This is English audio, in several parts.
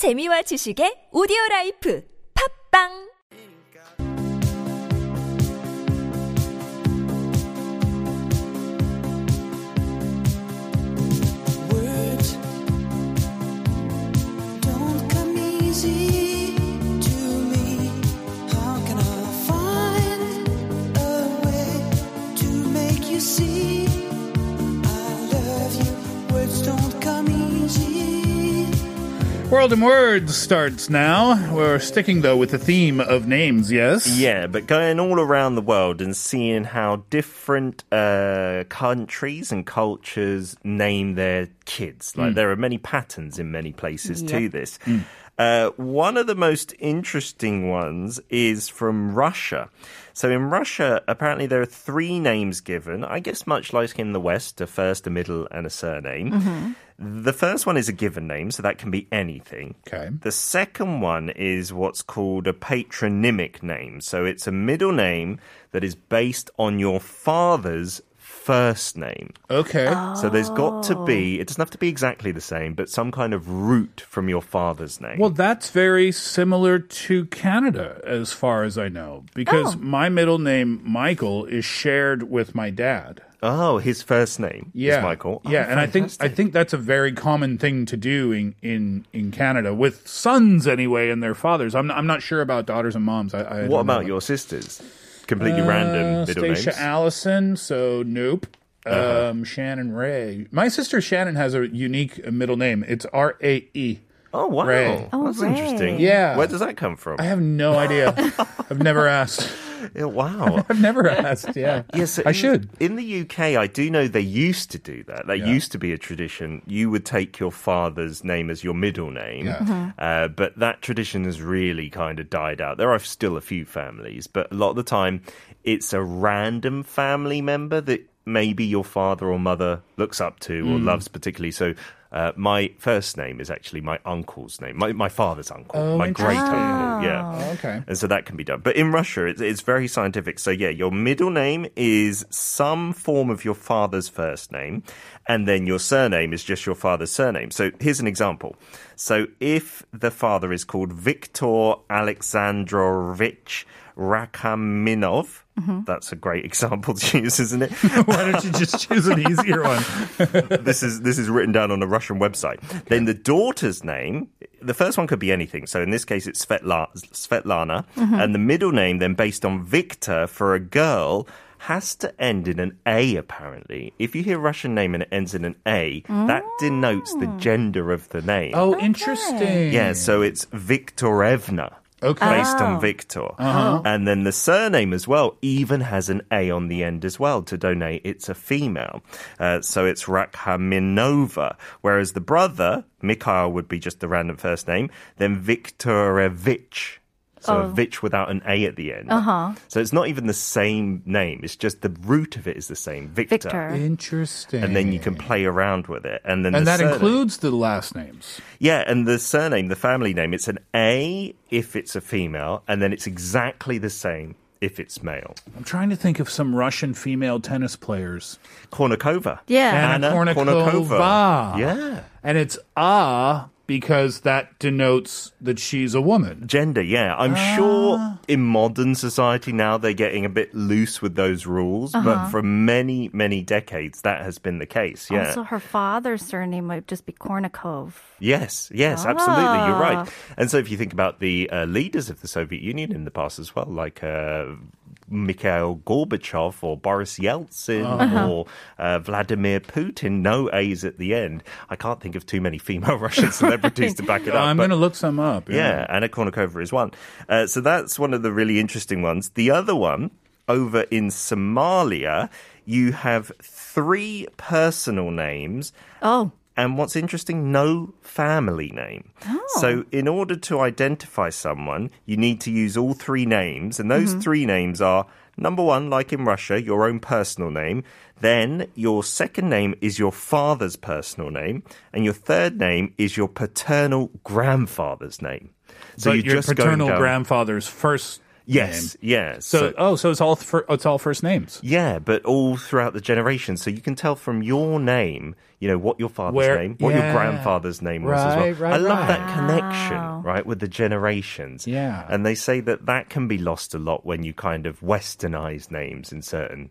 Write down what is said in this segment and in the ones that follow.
재미와 지식의 오디오 라이프. 팝빵 World in Words starts now. We're sticking, though, with the theme of names, yes? Yeah, but going all around the world and seeing how different uh, countries and cultures name their kids. Like there are many patterns in many places to this. Uh, one of the most interesting ones is from Russia. So in Russia, apparently there are three names given. I guess much like in the West, a first, a middle, and a surname. The first one is a given name, so that can be anything. Okay. The second one is what's called a patronymic name. So it's a middle name that is based on your father's first name. Okay. So there's got to be, oh. it doesn't have to be exactly the same, but some kind of root from your father's name. Well, that's very similar to Canada, as far as I know, because oh. my middle name, Michael, is shared with my dad. oh, his first name Yeah, is Michael. Oh, yeah, and I think I think that's a very common thing to do in in, in Canada with sons anyway and their fathers. I'm not, I'm not sure about daughters and moms. I, I What about know. your sisters? Completely Uh, random middle Stacia names. Uh-huh. Allison, so nope. Um, Shannon Ray. My sister Shannon has a unique uh, middle name. It's R A E. oh, wow. Ray. Oh, That's Ray. interesting. Yeah. Where does that come from? I have no idea. I've never asked. Yeah, wow. I've never asked. Yeah. Yes, I in- should. In the UK, I do know they used to do that. That Yeah. used to be a tradition. You would take your father's name as your middle name, Yeah. uh, but that tradition has really kind of died out. There are still a few families, but a lot of the time, it's a random family member that maybe your father or mother looks up to or loves particularly. So. Uh, my first name is actually my uncle's name, my, my father's uncle, Oh, my great uncle. Yeah. Oh, okay. And so that can be done. But in Russia, it's, it's very scientific. So, yeah, your middle name is some form of your father's first name, and then your surname is just your father's surname. So, here's an example. So, if the father is called Viktor Alexandrovich Rakaminov, that's a great example to use, isn't it? Why don't you just choose an easier one? this is this is written down on a Russian website. Then the daughter's name, the first one could be anything. So in this case, it's Svetla, Svetlana, mm-hmm. and the middle name, then based on Victor for a girl, has to end in an A. Apparently, if you hear a Russian name and it ends in an A, that ah. denotes the gender of the name. Oh, interesting. Yeah, so it's Viktorevna. Okay. Based on Victor. And then the surname as well even has an A on the end as well to donate it's a female. Uh, so it's Rakhaminova. Whereas the brother, Mikhail, would be just the random first name. Then Viktorevich. So a Vich without an A at the end. Uh-huh. So it's not even the same name. It's just the root of it is the same. Victor. Victor. Interesting. And then you can play around with it. And then And the that surname- includes the last names. yeah, and the surname, the family name, it's an A if it's a female, and then it's exactly the same if it's male. I'm trying to think of some Russian female tennis players. Kournikova. Yeah. Anna Anna Kournikova. Yeah. And it's ah because that denotes that she's a woman. Gender, yeah. I'm Ah. sure in modern society now they're getting a bit loose with those rules, Uh-huh. but for many, many decades that has been the case. Yeah. Also, her father's surname might just be Kournikov. Yes, yes, absolutely. You're right. Ah. And so if you think about the uh, leaders of the Soviet Union in the past as well, like uh, Mikhail Gorbachev or Boris Yeltsin or uh, Vladimir Putin, no A's at the end. I can't think of too many female Russian celebrities to back it up. I'm going to look some up. yeah, Anna Kournikova is one. Uh, so that's one of the really interesting ones. The other one, over in Somalia, you have three personal names Oh, and what's interesting, no family name. So, oh. in order to identify someone, you need to use all three names. And those mm-hmm. three names are number one, like in Russia, your own personal name. Then, your second name is your father's personal name. And your third name is your paternal grandfather's name. So, but you're your just paternal going down, grandfather's first Yes, yeah. So, oh, so it's all fir- it's all first names. Yeah, but all throughout the generations. So you can tell from your name, you know, what your father's Where- name, what your grandfather's name was as well. Right, right, I love right. that connection, right, with the generations. Yeah. And they say that that can be lost a lot when you kind of westernize names in certain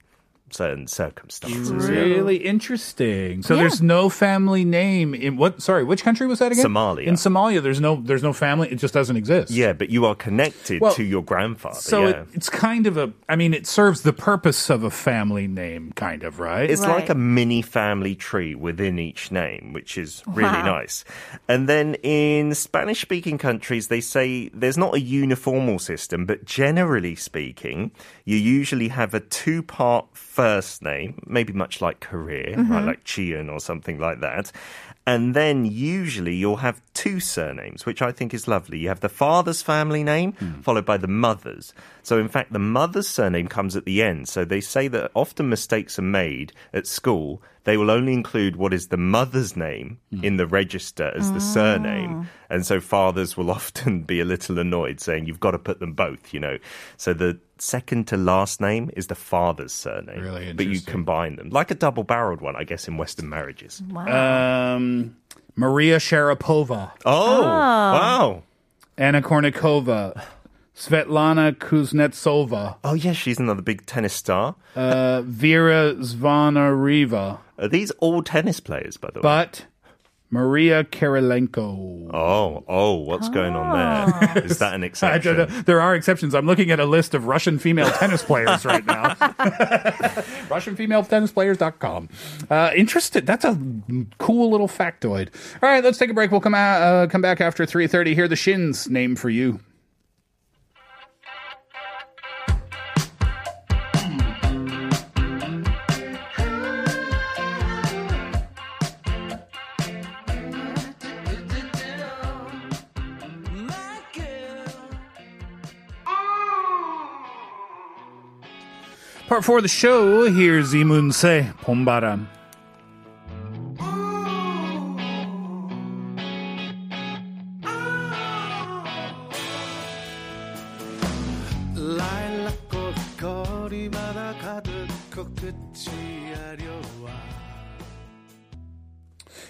certain circumstances. Yeah. Really interesting. So there's no family name in what? Sorry, which country was that again? Somalia. In Somalia, there's no there's no family. It just doesn't exist. Yeah, but you are connected Well, to your grandfather. So yeah. it, it's kind of a. I mean, it serves the purpose of a family name, kind of, right? It's like a mini family tree within each name, which is really Wow. nice. And then in Spanish speaking countries, they say there's not a uniformal system, but generally speaking, you usually have a two part first name, maybe much like Korea, right, mm-hmm. like Chian or something like that. And then usually you'll have two surnames, which I think is lovely. You have the father's family name hmm. followed by the mother's. So in fact, the mother's surname comes at the end. So they say that often mistakes are made at school. They will only include what is the mother's name hmm. in the register as the surname. Ah. And so fathers will often be a little annoyed saying, you've got to put them both, you know. So the second to last name is the father's surname. Really But you combine them. Like a double barreled one, I guess, in Western marriages. um, Maria Sharapova, Oh, ah. wow. Anna Kournikova, Svetlana Kuznetsova, Oh, yeah, she's another big tennis star. uh, Vera Zvonareva, Are these all tennis players, by the way? but Maria Kirilenko. oh, oh, what's going on there? Is that an I exception? don't know. There are exceptions. I'm looking at a list of Russian female tennis players right now. RussianFemaleTennisPlayers.com. Uh, interested. That's a cool little factoid. All right, let's take a break. We'll come out, uh, come back after 3:30. Hear the Shins name for you. Part four of the show. Here's Imunse Pombaram.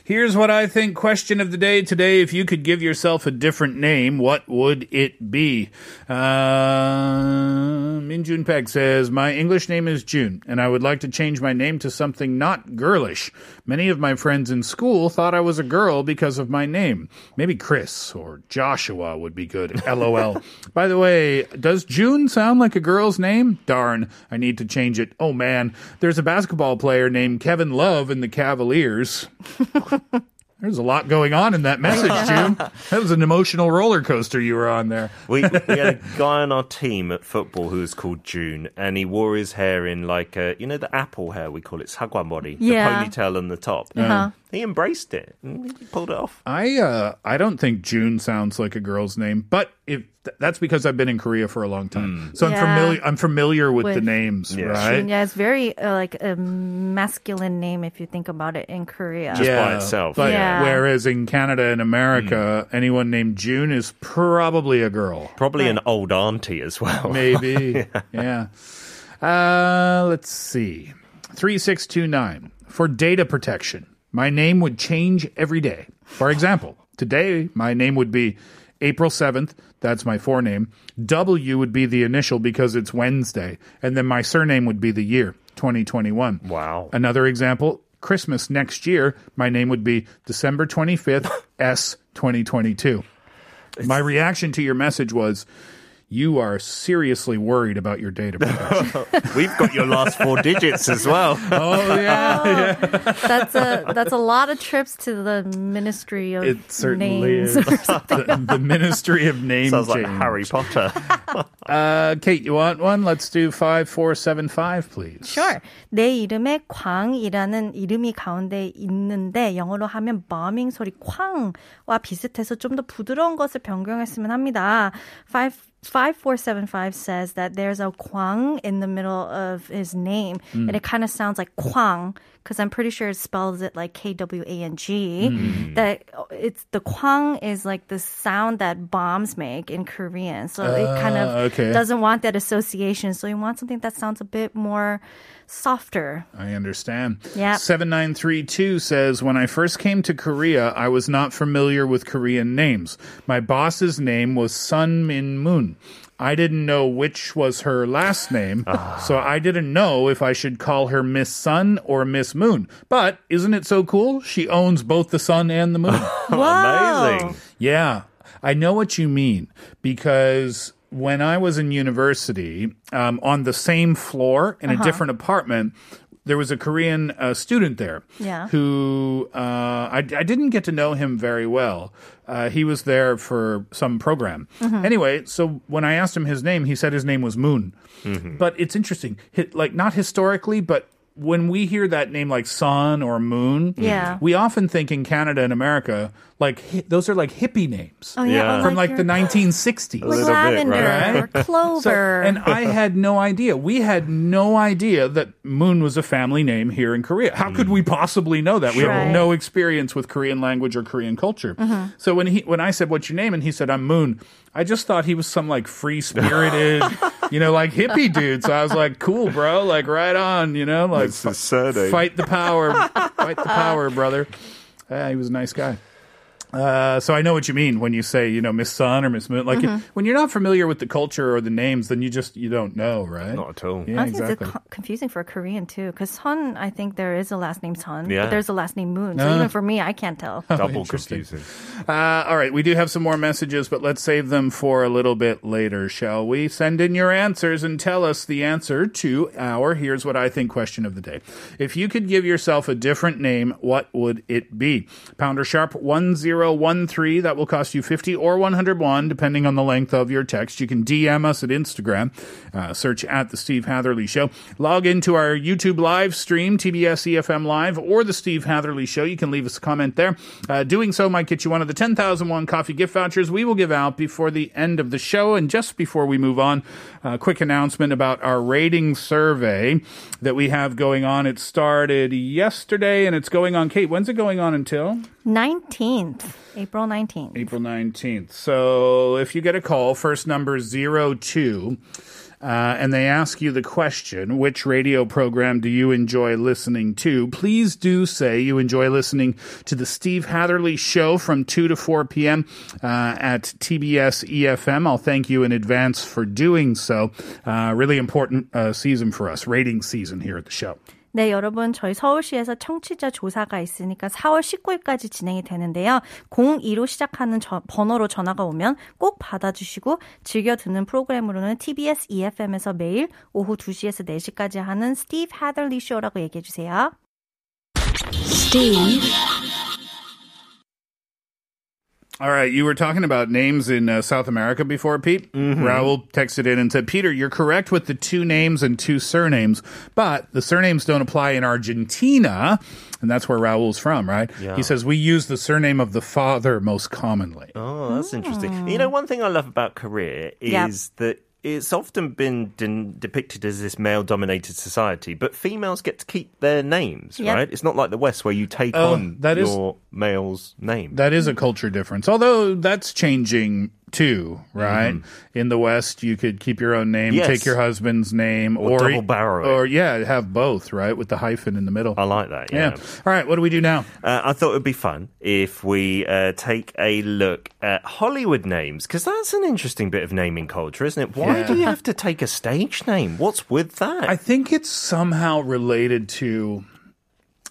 Here's what I think question of the day today. If you could give yourself a different name, what would it be? Uh, Jun Peg says, My English name is June, and I would like to change my name to something not girlish. Many of my friends in school thought I was a girl because of my name. Maybe Chris or Joshua would be good. LOL. By the way, does June sound like a girl's name? Darn, I need to change it. Oh man, there's a basketball player named Kevin Love in the Cavaliers. There's a lot going on in that message, June. That was an emotional roller coaster you were on there. We, we had a guy on our team at football who was called June, and he wore his hair in like a, you know, the apple hair, we call it sagwamori, Yeah. the ponytail on the top. Uh-huh. He embraced it. He pulled it off. I uh, I don't think June sounds like a girl's name, but if that's because I've been in Korea for a long time, so I'm familiar. I'm familiar with, the With- names, Yeah. right? Yeah, it's very uh, like a masculine name if you think about it in Korea. Just by itself, But yeah. whereas in Canada and America, anyone named June is probably a girl. Probably an old auntie as well. Maybe. yeah. Uh, let's see. 3629. For data protection, my name would change every day. For example, today my name would be April 7th. That's my forename. W would be the initial because it's Wednesday. And then my surname would be the year, 2021. Wow. Another example, Christmas next year, my name would be December 25th, S 2022. My reaction to your message was, you are seriously worried about your data protection. We've got your last four digits as well. oh, yeah. That's a that's a lot of trips to the Ministry of It certainly Names. is. the, the Ministry of Name Sounds like Change. Harry Potter. Uh, Kate, you want one? Let's do 5475, please. Sure. 내 이름에 광이라는 이름이 가운데 있는데 영어로 하면 bombing 소리 쾅와 비슷해서 좀 더 부드러운 것을 변경했으면 합니다. 5 5475 says that there's a kwang in the middle of his name and it kind of sounds like kwang because I'm pretty sure it spells it like K W A N G. That it's the kwang is like the sound that bombs make in Korean, so it kind Ah, of okay. doesn't want that association. So you want something that sounds a bit more softer. I understand. Yeah. 7932 says, When I first came to Korea, I was not familiar with Korean names. My boss's name was Sun Min Moon. I didn't know which was her last name, so I didn't know if I should call her Miss Sun or Miss Moon. But isn't it so cool? She owns both the sun and the moon. Amazing. Yeah, I know what you mean because when I was in university, um, on the same floor in a different apartment, there was a Korean uh, student there Yeah. who uh, I, I didn't get to know him very well. Uh, he was there for some program. Anyway, so when I asked him his name, he said his name was Moon. But it's interesting, like not historically, but when we hear that name like Sun or Moon, Yeah. we often think in Canada and America, like hi- those are like hippie names Oh Yeah. or from like the your- 1960s. like little bit, lavender right? or clover. So, and I had no idea. We had no idea that Moon was a family name here in Korea. How could we possibly know that? We have no experience with Korean language or Korean culture. Mm-hmm. So when he when I said what's your name and he said I'm Moon, I just thought he was some like free spirited, you know, like hippie dude. So I was like, cool, bro, like right on, you know, like That's his fight the power, fight the power, brother. Yeah, he was a nice guy. Uh, so I know what you mean when you say, you know, Miss Sun or Miss Moon. Like Mm-hmm. it- when you're not familiar with the culture or the names, then you just you don't know, right? Not at all. Yeah, I think exactly. it's co- confusing for a Korean too, because Sun, I think there is a last name Sun, Yeah. but there's a last name Moon. So Uh. even for me, I can't tell. Double Interesting. confusing. Uh, all right, we do have some more messages, but let's save them for a little bit later, shall we? Send in your answers and tell us the answer to our Here's What I Think question of the day. If you could give yourself a different name, what would it be? Pounder sharp 1013, that will cost you 50 or 101, depending on the length of your text. You can DM us at Instagram, uh, search at The Steve Hatherley Show. Log into our YouTube live stream, TBS EFM Live, or The Steve Hatherley Show. You can leave us a comment there. Uh, doing so might get you one of the 10,001 coffee gift vouchers we will give out before the end of the show. And just before we move on, a quick announcement about our rating survey that we have going on. It started yesterday and it's going on. Kate, when's it going on until? 19th, April 19th. April 19th. So if you get a call, first number 02, uh, and they ask you the question, which radio program do you enjoy listening to? Please do say you enjoy listening to the Steve Hatherley Show from 2 to 4 p.m. Uh, at TBS EFM. I'll thank you in advance for doing so. Uh, really important uh, season for us, rating season here at the show. 네, 여러분, 저희 서울시에서 청취자 조사가 있으니까 4월 19일까지 진행이 되는데요. 02로 시작하는 저- 번호로 전화가 오면 꼭 받아주시고 즐겨 듣는 프로그램으로는 TBS EFM에서 매일 오후 2시에서 4시까지 하는 스티브 하들리 쇼라고 얘기해 주세요. Steve, All right, you were talking about names in uh, South America before, Pete. Raul texted in and said, Peter, you're correct with the two names and two surnames, but the surnames don't apply in Argentina. And that's where Raul's from, right? Yeah. He says, we use the surname of the father most commonly. Oh, that's interesting. You know, one thing I love about Korea is Yep. that it's often been den- depicted as this male-dominated society, but females get to keep their names, Yep. right? It's not like the West where you take Oh, on that is- your male's name. That is a culture difference, although that's changing too, right? In the West, you could keep your own name, Yes. take your husband's name, Or double barrel or yeah, have both, right, with the hyphen in the middle. I like that. yeah. Yeah. All right, what do we do now? Uh, I thought it would be fun if we uh, take a look at Hollywood names because that's an interesting bit of naming culture, isn't it? Why Yeah. do you have to take a stage name? What's with that? I think it's somehow related to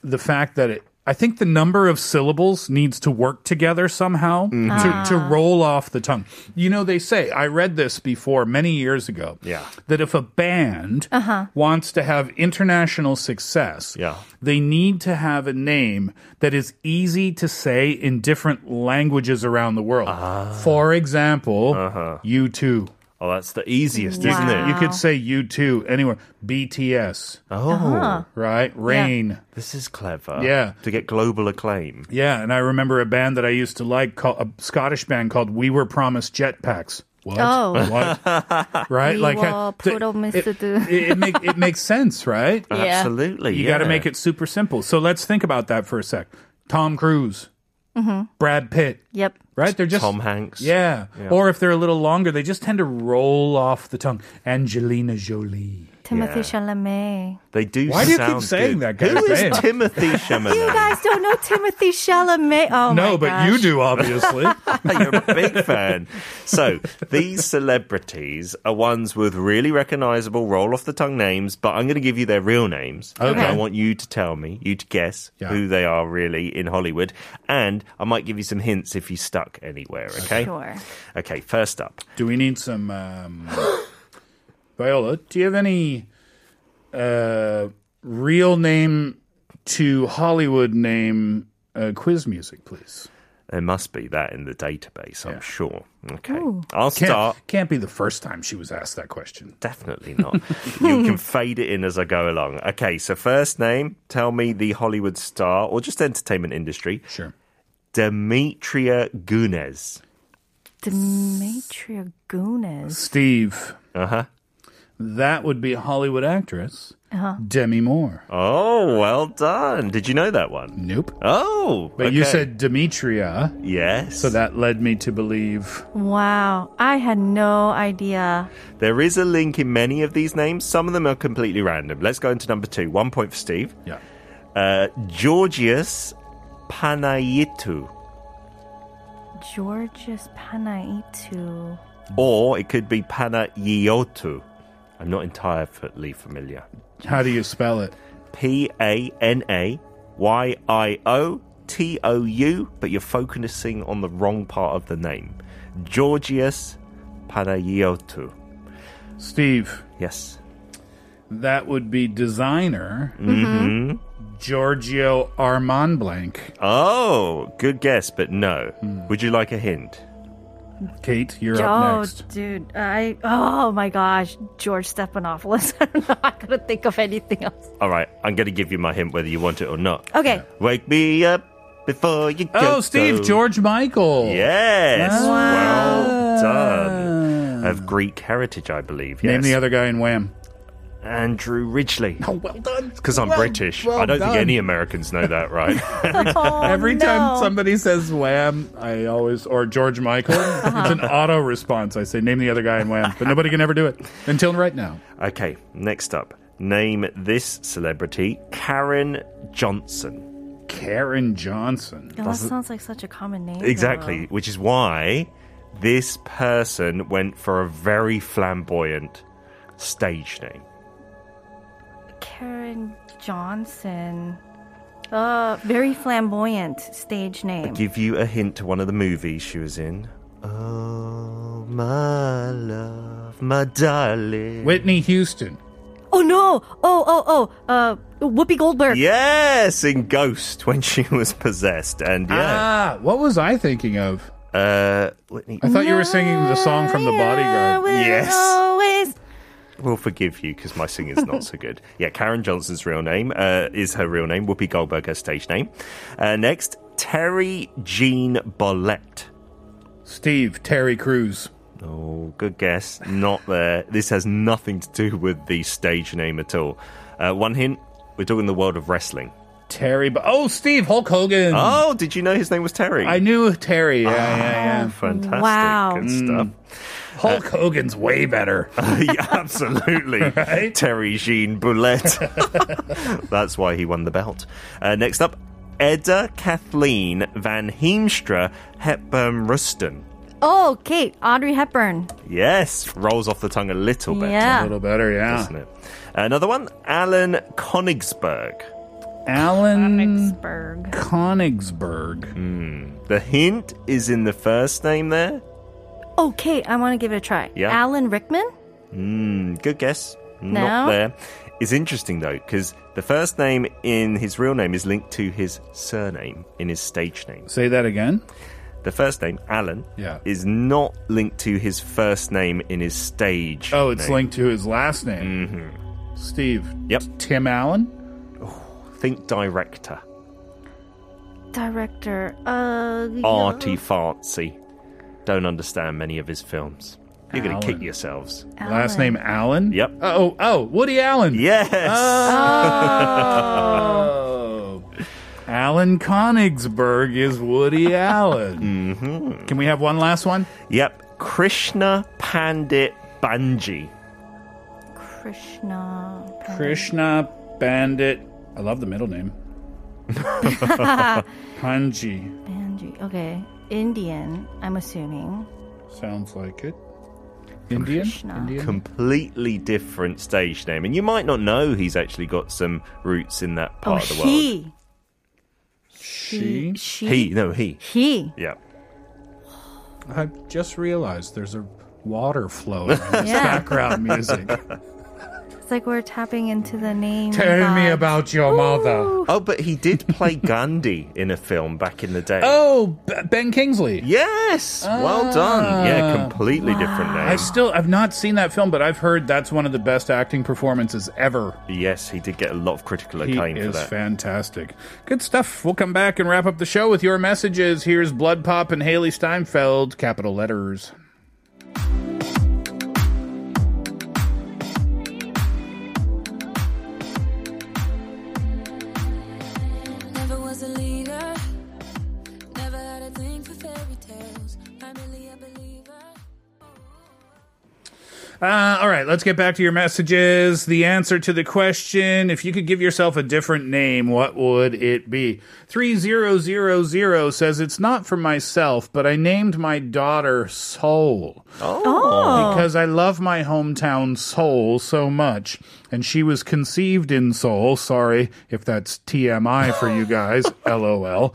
the fact that it. I think the number of syllables needs to work together somehow to, mm-hmm. to ah. roll off the tongue. You know, they say, I read this before many years ago, Yeah. that if a band uh-huh. wants to have international success, Yeah. they need to have a name that is easy to say in different languages around the world. Ah. For example, uh-huh. U2. Oh, that's the easiest, wow. isn't it? You could say you too anywhere. BTS. Oh, right. Rain. Yeah. This is clever. Yeah. To get global acclaim. Yeah, and I remember a band that I used to like, called, a Scottish band called We Were Promised Jetpacks. What? Oh. What? right? We like uh, I, th- it, it, it, make, it makes sense, right? Yeah. Absolutely. You yeah. got to make it super simple. So let's think about that for a sec. Tom Cruise. Mm-hmm. Brad Pitt. Yep right? They're just Tom Hanks. Yeah. Or if they're a little longer, they just tend to roll off the tongue. Angelina Jolie. Timothy Yeah. Chalamet. They do Why do you keep saying good. that guy's Who is name? Timothy You guys don't know Timothy Chalamet. Oh no, my but gosh. you do, obviously. You're a big fan. So these celebrities are ones with really recognizable roll off the tongue names, but I'm going to give you their real names. Okay. And I want you to tell me, you to guess Yeah. who they are really in Hollywood. And I might give you some hints if you stuck anywhere, okay? Sure. Okay, first up. do we need some. Um, Viola, do you have any uh, real name to Hollywood name uh, quiz music, please? There must be that in the database, I'm Yeah. sure. Okay. I'll Can't, start. can't be the first time she was asked that question. Definitely not. you can fade it in as I go along. Okay, so first name, tell me the Hollywood star or just entertainment industry. Sure. Demetria Guynes. Demetria Guynes. Steve, Uh huh. That would be a Hollywood actress, Demi Moore. Oh, well done. Did you know that one? Nope. Oh, But you said Demetria, yes. so that led me to believe. Wow. I had no idea. there is a link in many of these names. Some of them are completely random. Let's go into number two. One point for Steve. Yeah. Uh, Georgios Panayiotou. Georges Panaitu. Or it could be Panayiotou. I'm not entirely familiar. How do you spell it? P A N A Y I O T O U, but you're focusing on the wrong part of the name. Georgios Panayiotou. Steve, Yes. that would be designer Hmm. Giorgio Armand Blanc. Oh, good guess, but no. Would you like a hint? Kate, you're Oh, up next. Oh, dude. I. Oh my gosh. George Stephanopoulos. I don't know. I couldn't think of anything else. All right, I'm going to give you my hint whether you want it or not. Okay. Wake me up before you oh, go. Oh, Steve, go. George Michael. Yes. Wow. Well done. Of Greek heritage, I believe. Yes. Name the other guy in Wham. Andrew Ridgeley. Oh, well done. Because I'm Well- British. well I don't done. think any Americans know that, right? Oh, Every no. time somebody says Wham, I always, or George Michael, uh-huh. it's an auto response. I say, name the other guy in Wham. But nobody can ever do it until right now. okay, next up. Name this celebrity Caryn Johnson. Caryn Johnson. Oh, that sounds like such a common name. Exactly, though. which is why this person went for a very flamboyant stage name. Caryn Johnson. Uh, very flamboyant stage name. Give you a hint to one of the movies she was in. Oh, my love, my darling. Whitney Houston. Oh no! Oh oh oh! Uh, Whoopi Goldberg. Yes, in Ghost when she was possessed, and yeah, Ah, what was I thinking of? uh, Whitney, I thought you were singing the song from The Bodyguard. Yes. Always. We'll forgive you because my singing's not so good. Yeah, Caryn Johnson's real name uh, is her real name. Whoopi Goldberg her stage name. Uh, next, Terry Jean Bollett. Steve, Terry Crews. Oh, good guess. Not there. This has nothing to do with the stage name at all. Uh, one hint: we're talking the world of wrestling. Terry. Bo- oh, Steve, Hulk Hogan. Oh, did you know his name was Terry? I knew Terry. Yeah, yeah, Oh, yeah. fantastic. Wow. Good Mm. Stuff. Hulk uh, Hogan's way better. Uh, yeah, absolutely. Right? Terry Jean Boulette. That's why he won the belt. Uh, next up, Edda Kathleen Van Heemstra Hepburn Ruston. Oh, Kate. Audrey Hepburn. Yes, rolls off the tongue a little bit, A Yeah. little better, yeah. doesn't it? Another one, Alan Konigsberg. Alan Königsberg. Konigsberg. Hmm. The hint is in the first name there. Oh, Kate. I want to give it a try. Yeah. Alan Rickman. Mm, good guess. No? Not there. It's interesting though, because the first name in his real name is linked to his surname in his stage name. Say that again. The first name, Alan, Yeah. is not linked to his first name in his stage. Oh, it's name. linked to his last name. Steve. Yep. Tim Allen. Think director. Director. Uh. Arty fartsy. Don't understand many of his films. You're going to kick Alan. yourselves. Last name Allen? Yep. Oh, oh, Woody Allen. Yes. Oh. Alan Konigsberg is Woody Allen. Mm-hmm. Can we have one last one? Yep. Krishna Pandit Bhanji. Krishna. Krishna Bandit. I love the middle name. Panji. Bhanji. Okay. Indian, I'm assuming. Sounds like it. Indian? Krishna. Indian? Completely different stage name. And you might not know he's actually got some roots in that Oh, part of the world. Oh, he. She? She. He, no, he. He. Yeah. I just realized there's a water flowing in this Yeah. background music. It's like we're tapping into the name. Tell me about your mother. Oh, but he did play Gandhi in a film back in the day. Oh, B- Ben Kingsley. Yes. Well ah. done. Yeah, completely different name. I still I've not seen that film, but I've heard that's one of the best acting performances ever. Yes, he did get a lot of critical He acclaim for is that. fantastic. Good stuff. We'll come back and wrap up the show with your messages. Here's BloodPop and Hailee Steinfeld, capital letters. Uh, all right, let's get back to your messages. The answer to the question if you could give yourself a different name, what would it be? 3000 says it's not for myself, but I named my daughter Soul. Oh. Because I love my hometown Seoul so much. And she was conceived in Seoul. Sorry if that's TMI for you guys. LOL.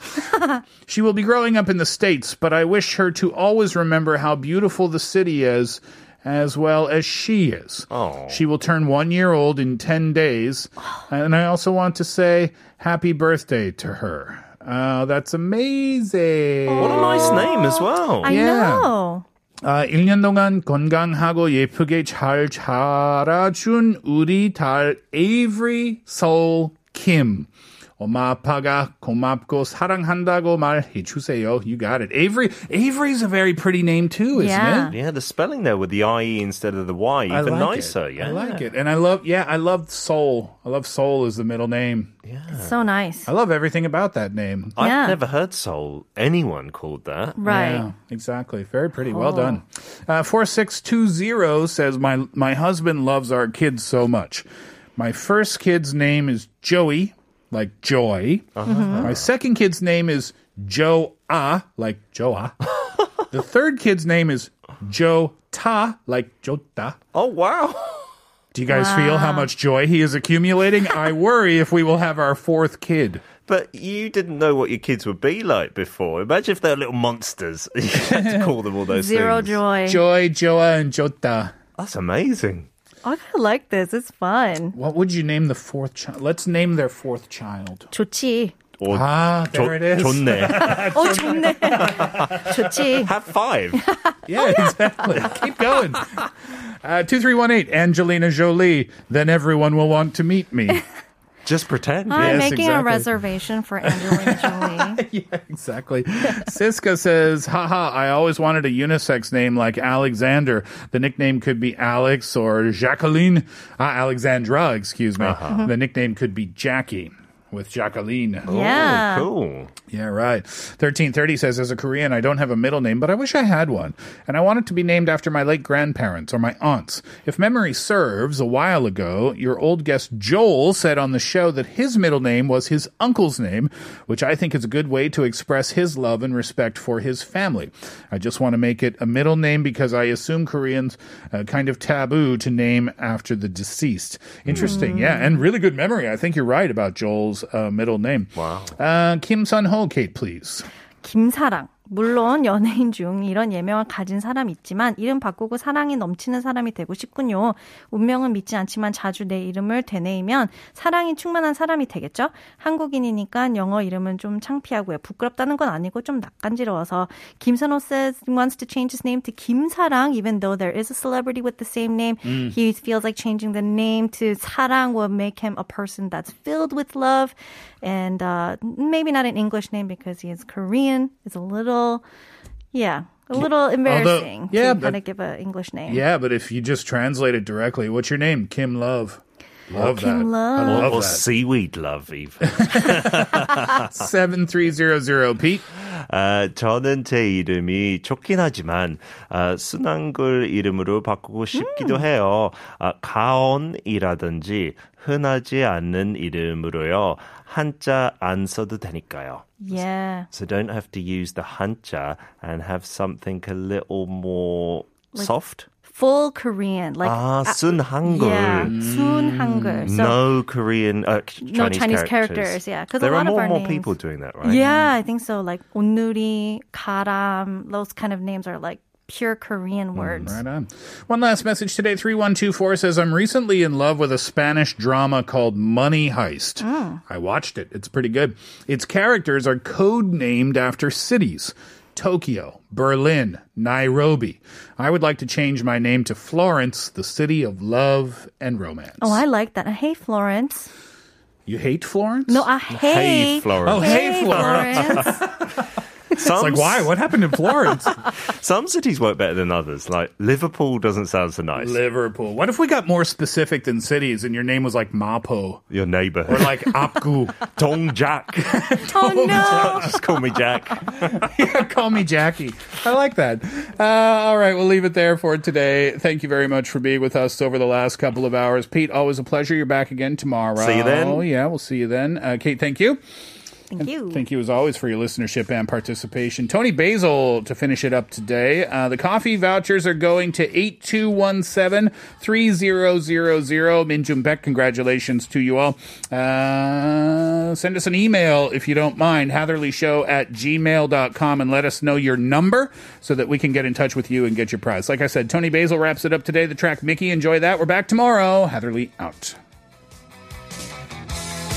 She will be growing up in the States, but I wish her to always remember how beautiful the city is as well as she is. Oh. She will turn one year old in 10 days. And I also want to say happy birthday to her. Oh, that's amazing. What a nice name as well. I Yeah. know. 아, 1년 동안 건강하고 예쁘게 잘 자라준 우리 달 에이브리 소울 킴. 엄마 아빠가 고맙고 사랑한다고 말해 주세요. You got it. Avery. Avery's a very pretty name too, isn't Yeah. it? Yeah, the spelling there with the IE instead of the Y, I even like nicer. it. Yeah. I like it. And I love, yeah, I love Soul. I love Soul as the middle name. So nice. I love everything about that name. I've Yeah. never heard soul anyone called that. Right. Yeah, exactly. Very pretty. Well done. Uh, 4620 says, my, my husband loves our kids so much. My first kid's name is Joey, like joy. My second kid's name is Joe Ah, like Joa. the third kid's name is Joe Ta, like Jota. Oh, wow. Do you guys feel how much joy he is accumulating? I worry if we will have our fourth kid. But you didn't know what your kids would be like before. Imagine if they're little monsters. you had to call them all those Zero things. joy. Joy, Joa, and Jota. That's amazing. I kind of like this. It's fun. What would you name the fourth child? Let's name their fourth child. 좋지. Or Ah, jo- there it is. 좋네. 어, 좋네. 좋지. Have five. Yeah, exactly. Keep going. Uh, 2318, Angelina Jolie. Then everyone will want to meet me. Just pretend. I'm Yes, making a reservation for Angelina Jolie. yeah, exactly. Siska says, haha, I always wanted a unisex name like Alexander. The nickname could be Alex or Jacqueline. Ah, Alexandra, excuse me. The nickname could be Jackie with Jacqueline. Yeah. Oh, cool. Yeah, right. 1330 says, as a Korean, I don't have a middle name, but I wish I had one. And I want it to be named after my late grandparents or my aunts. If memory serves, a while ago, your old guest Joel said on the show that his middle name was his uncle's name, which I think is a good way to express his love and respect for his family. I just want to make it a middle name because I assume Koreans uh, kind of taboo to name after the deceased. Interesting. Yeah. And really good memory. I think you're right about Joel's uh, middle name. Wow. Uh, Kim Sun Ho, Kate, please. 김사랑. 물론 연예인 중 이런 예명을 가진 사람이 있지만 이름 바꾸고 사랑이 넘치는 사람이 되고 싶군요. 운명은 믿지 않지만 자주 내 이름을 되뇌이면 사랑이 충만한 사람이 되겠죠? 한국인이니까 영어 이름은 좀 창피하고요. 부끄럽다는 건 아니고 좀 낯간지러워서 김선호 says wants to change his name to 김사랑 even though there is a celebrity with the same name. He feels like changing the name to 사랑 will make him a person that's filled with love and uh, maybe not an English name because he is Korean. It's a little, yeah. A little embarrassing yeah, to but- kind of give an English name. Yeah, but if you just translate it directly, what's your name? Kim Love. Love Kim that. Love. I Or, love or that. seaweed love, even. 7300 Pete. 아, 저는 제 이름이 좋긴 하지만 아, 순한글 이름으로 바꾸고 싶기도 해요. 아, 가온이라든지 흔하지 않는 이름으로요. 한자 안 써도 되니까요. Yeah. So don't have to use the 한자 and have something a little more like soft? Full Korean, like ah, uh, sun Hangul. Yeah, sun mm. Hangul. So no Korean, uh, Chinese no Chinese characters. characters yeah, because there are more and more names, people doing that, right? Yeah, I think so. Like Onuri, Karam, those kind of names are like pure Korean mm. words. Mm, right on. One last message today 3124 says, I'm recently in love with a Spanish drama called Money Heist. Mm. I watched it. It's pretty good. Its characters are code named after cities. Tokyo, Berlin, Nairobi. I would like to change my name to Florence, the city of love and romance. Oh, I like that. Hey, Florence. you hate Florence? No, I hate Hey, Florence. Oh, hey, Florence. Some, It's like, why? What happened in Florence? Some cities work better than others. Like Liverpool doesn't sound so nice. Liverpool. What if we got more specific than cities and your name was like Mapo Your or neighborhood. like Apgu? Dong Jack. oh no. Just call me Jack. Yeah, call me Jackie. I like that. Uh, all right, we'll leave it there for today. Thank you very much for being with us over the last couple of hours. Pete, always a pleasure. You're back again tomorrow. See you then. Oh, yeah, we'll see you then. Uh, Kate, thank you. Thank you. Thank you as always for your listenership and participation. Toni Basil to finish it up today. Uh, the coffee vouchers are going to 8217 3000. Min Jun Beck, congratulations to you all. Uh, send us an email if you don't mind, hatherleyshow at gmail.com and let us know your number so that we can get in touch with you and get your prize. Like I said, Toni Basil wraps it up today. The track Mickey, enjoy that. We're back tomorrow. Hatherley out.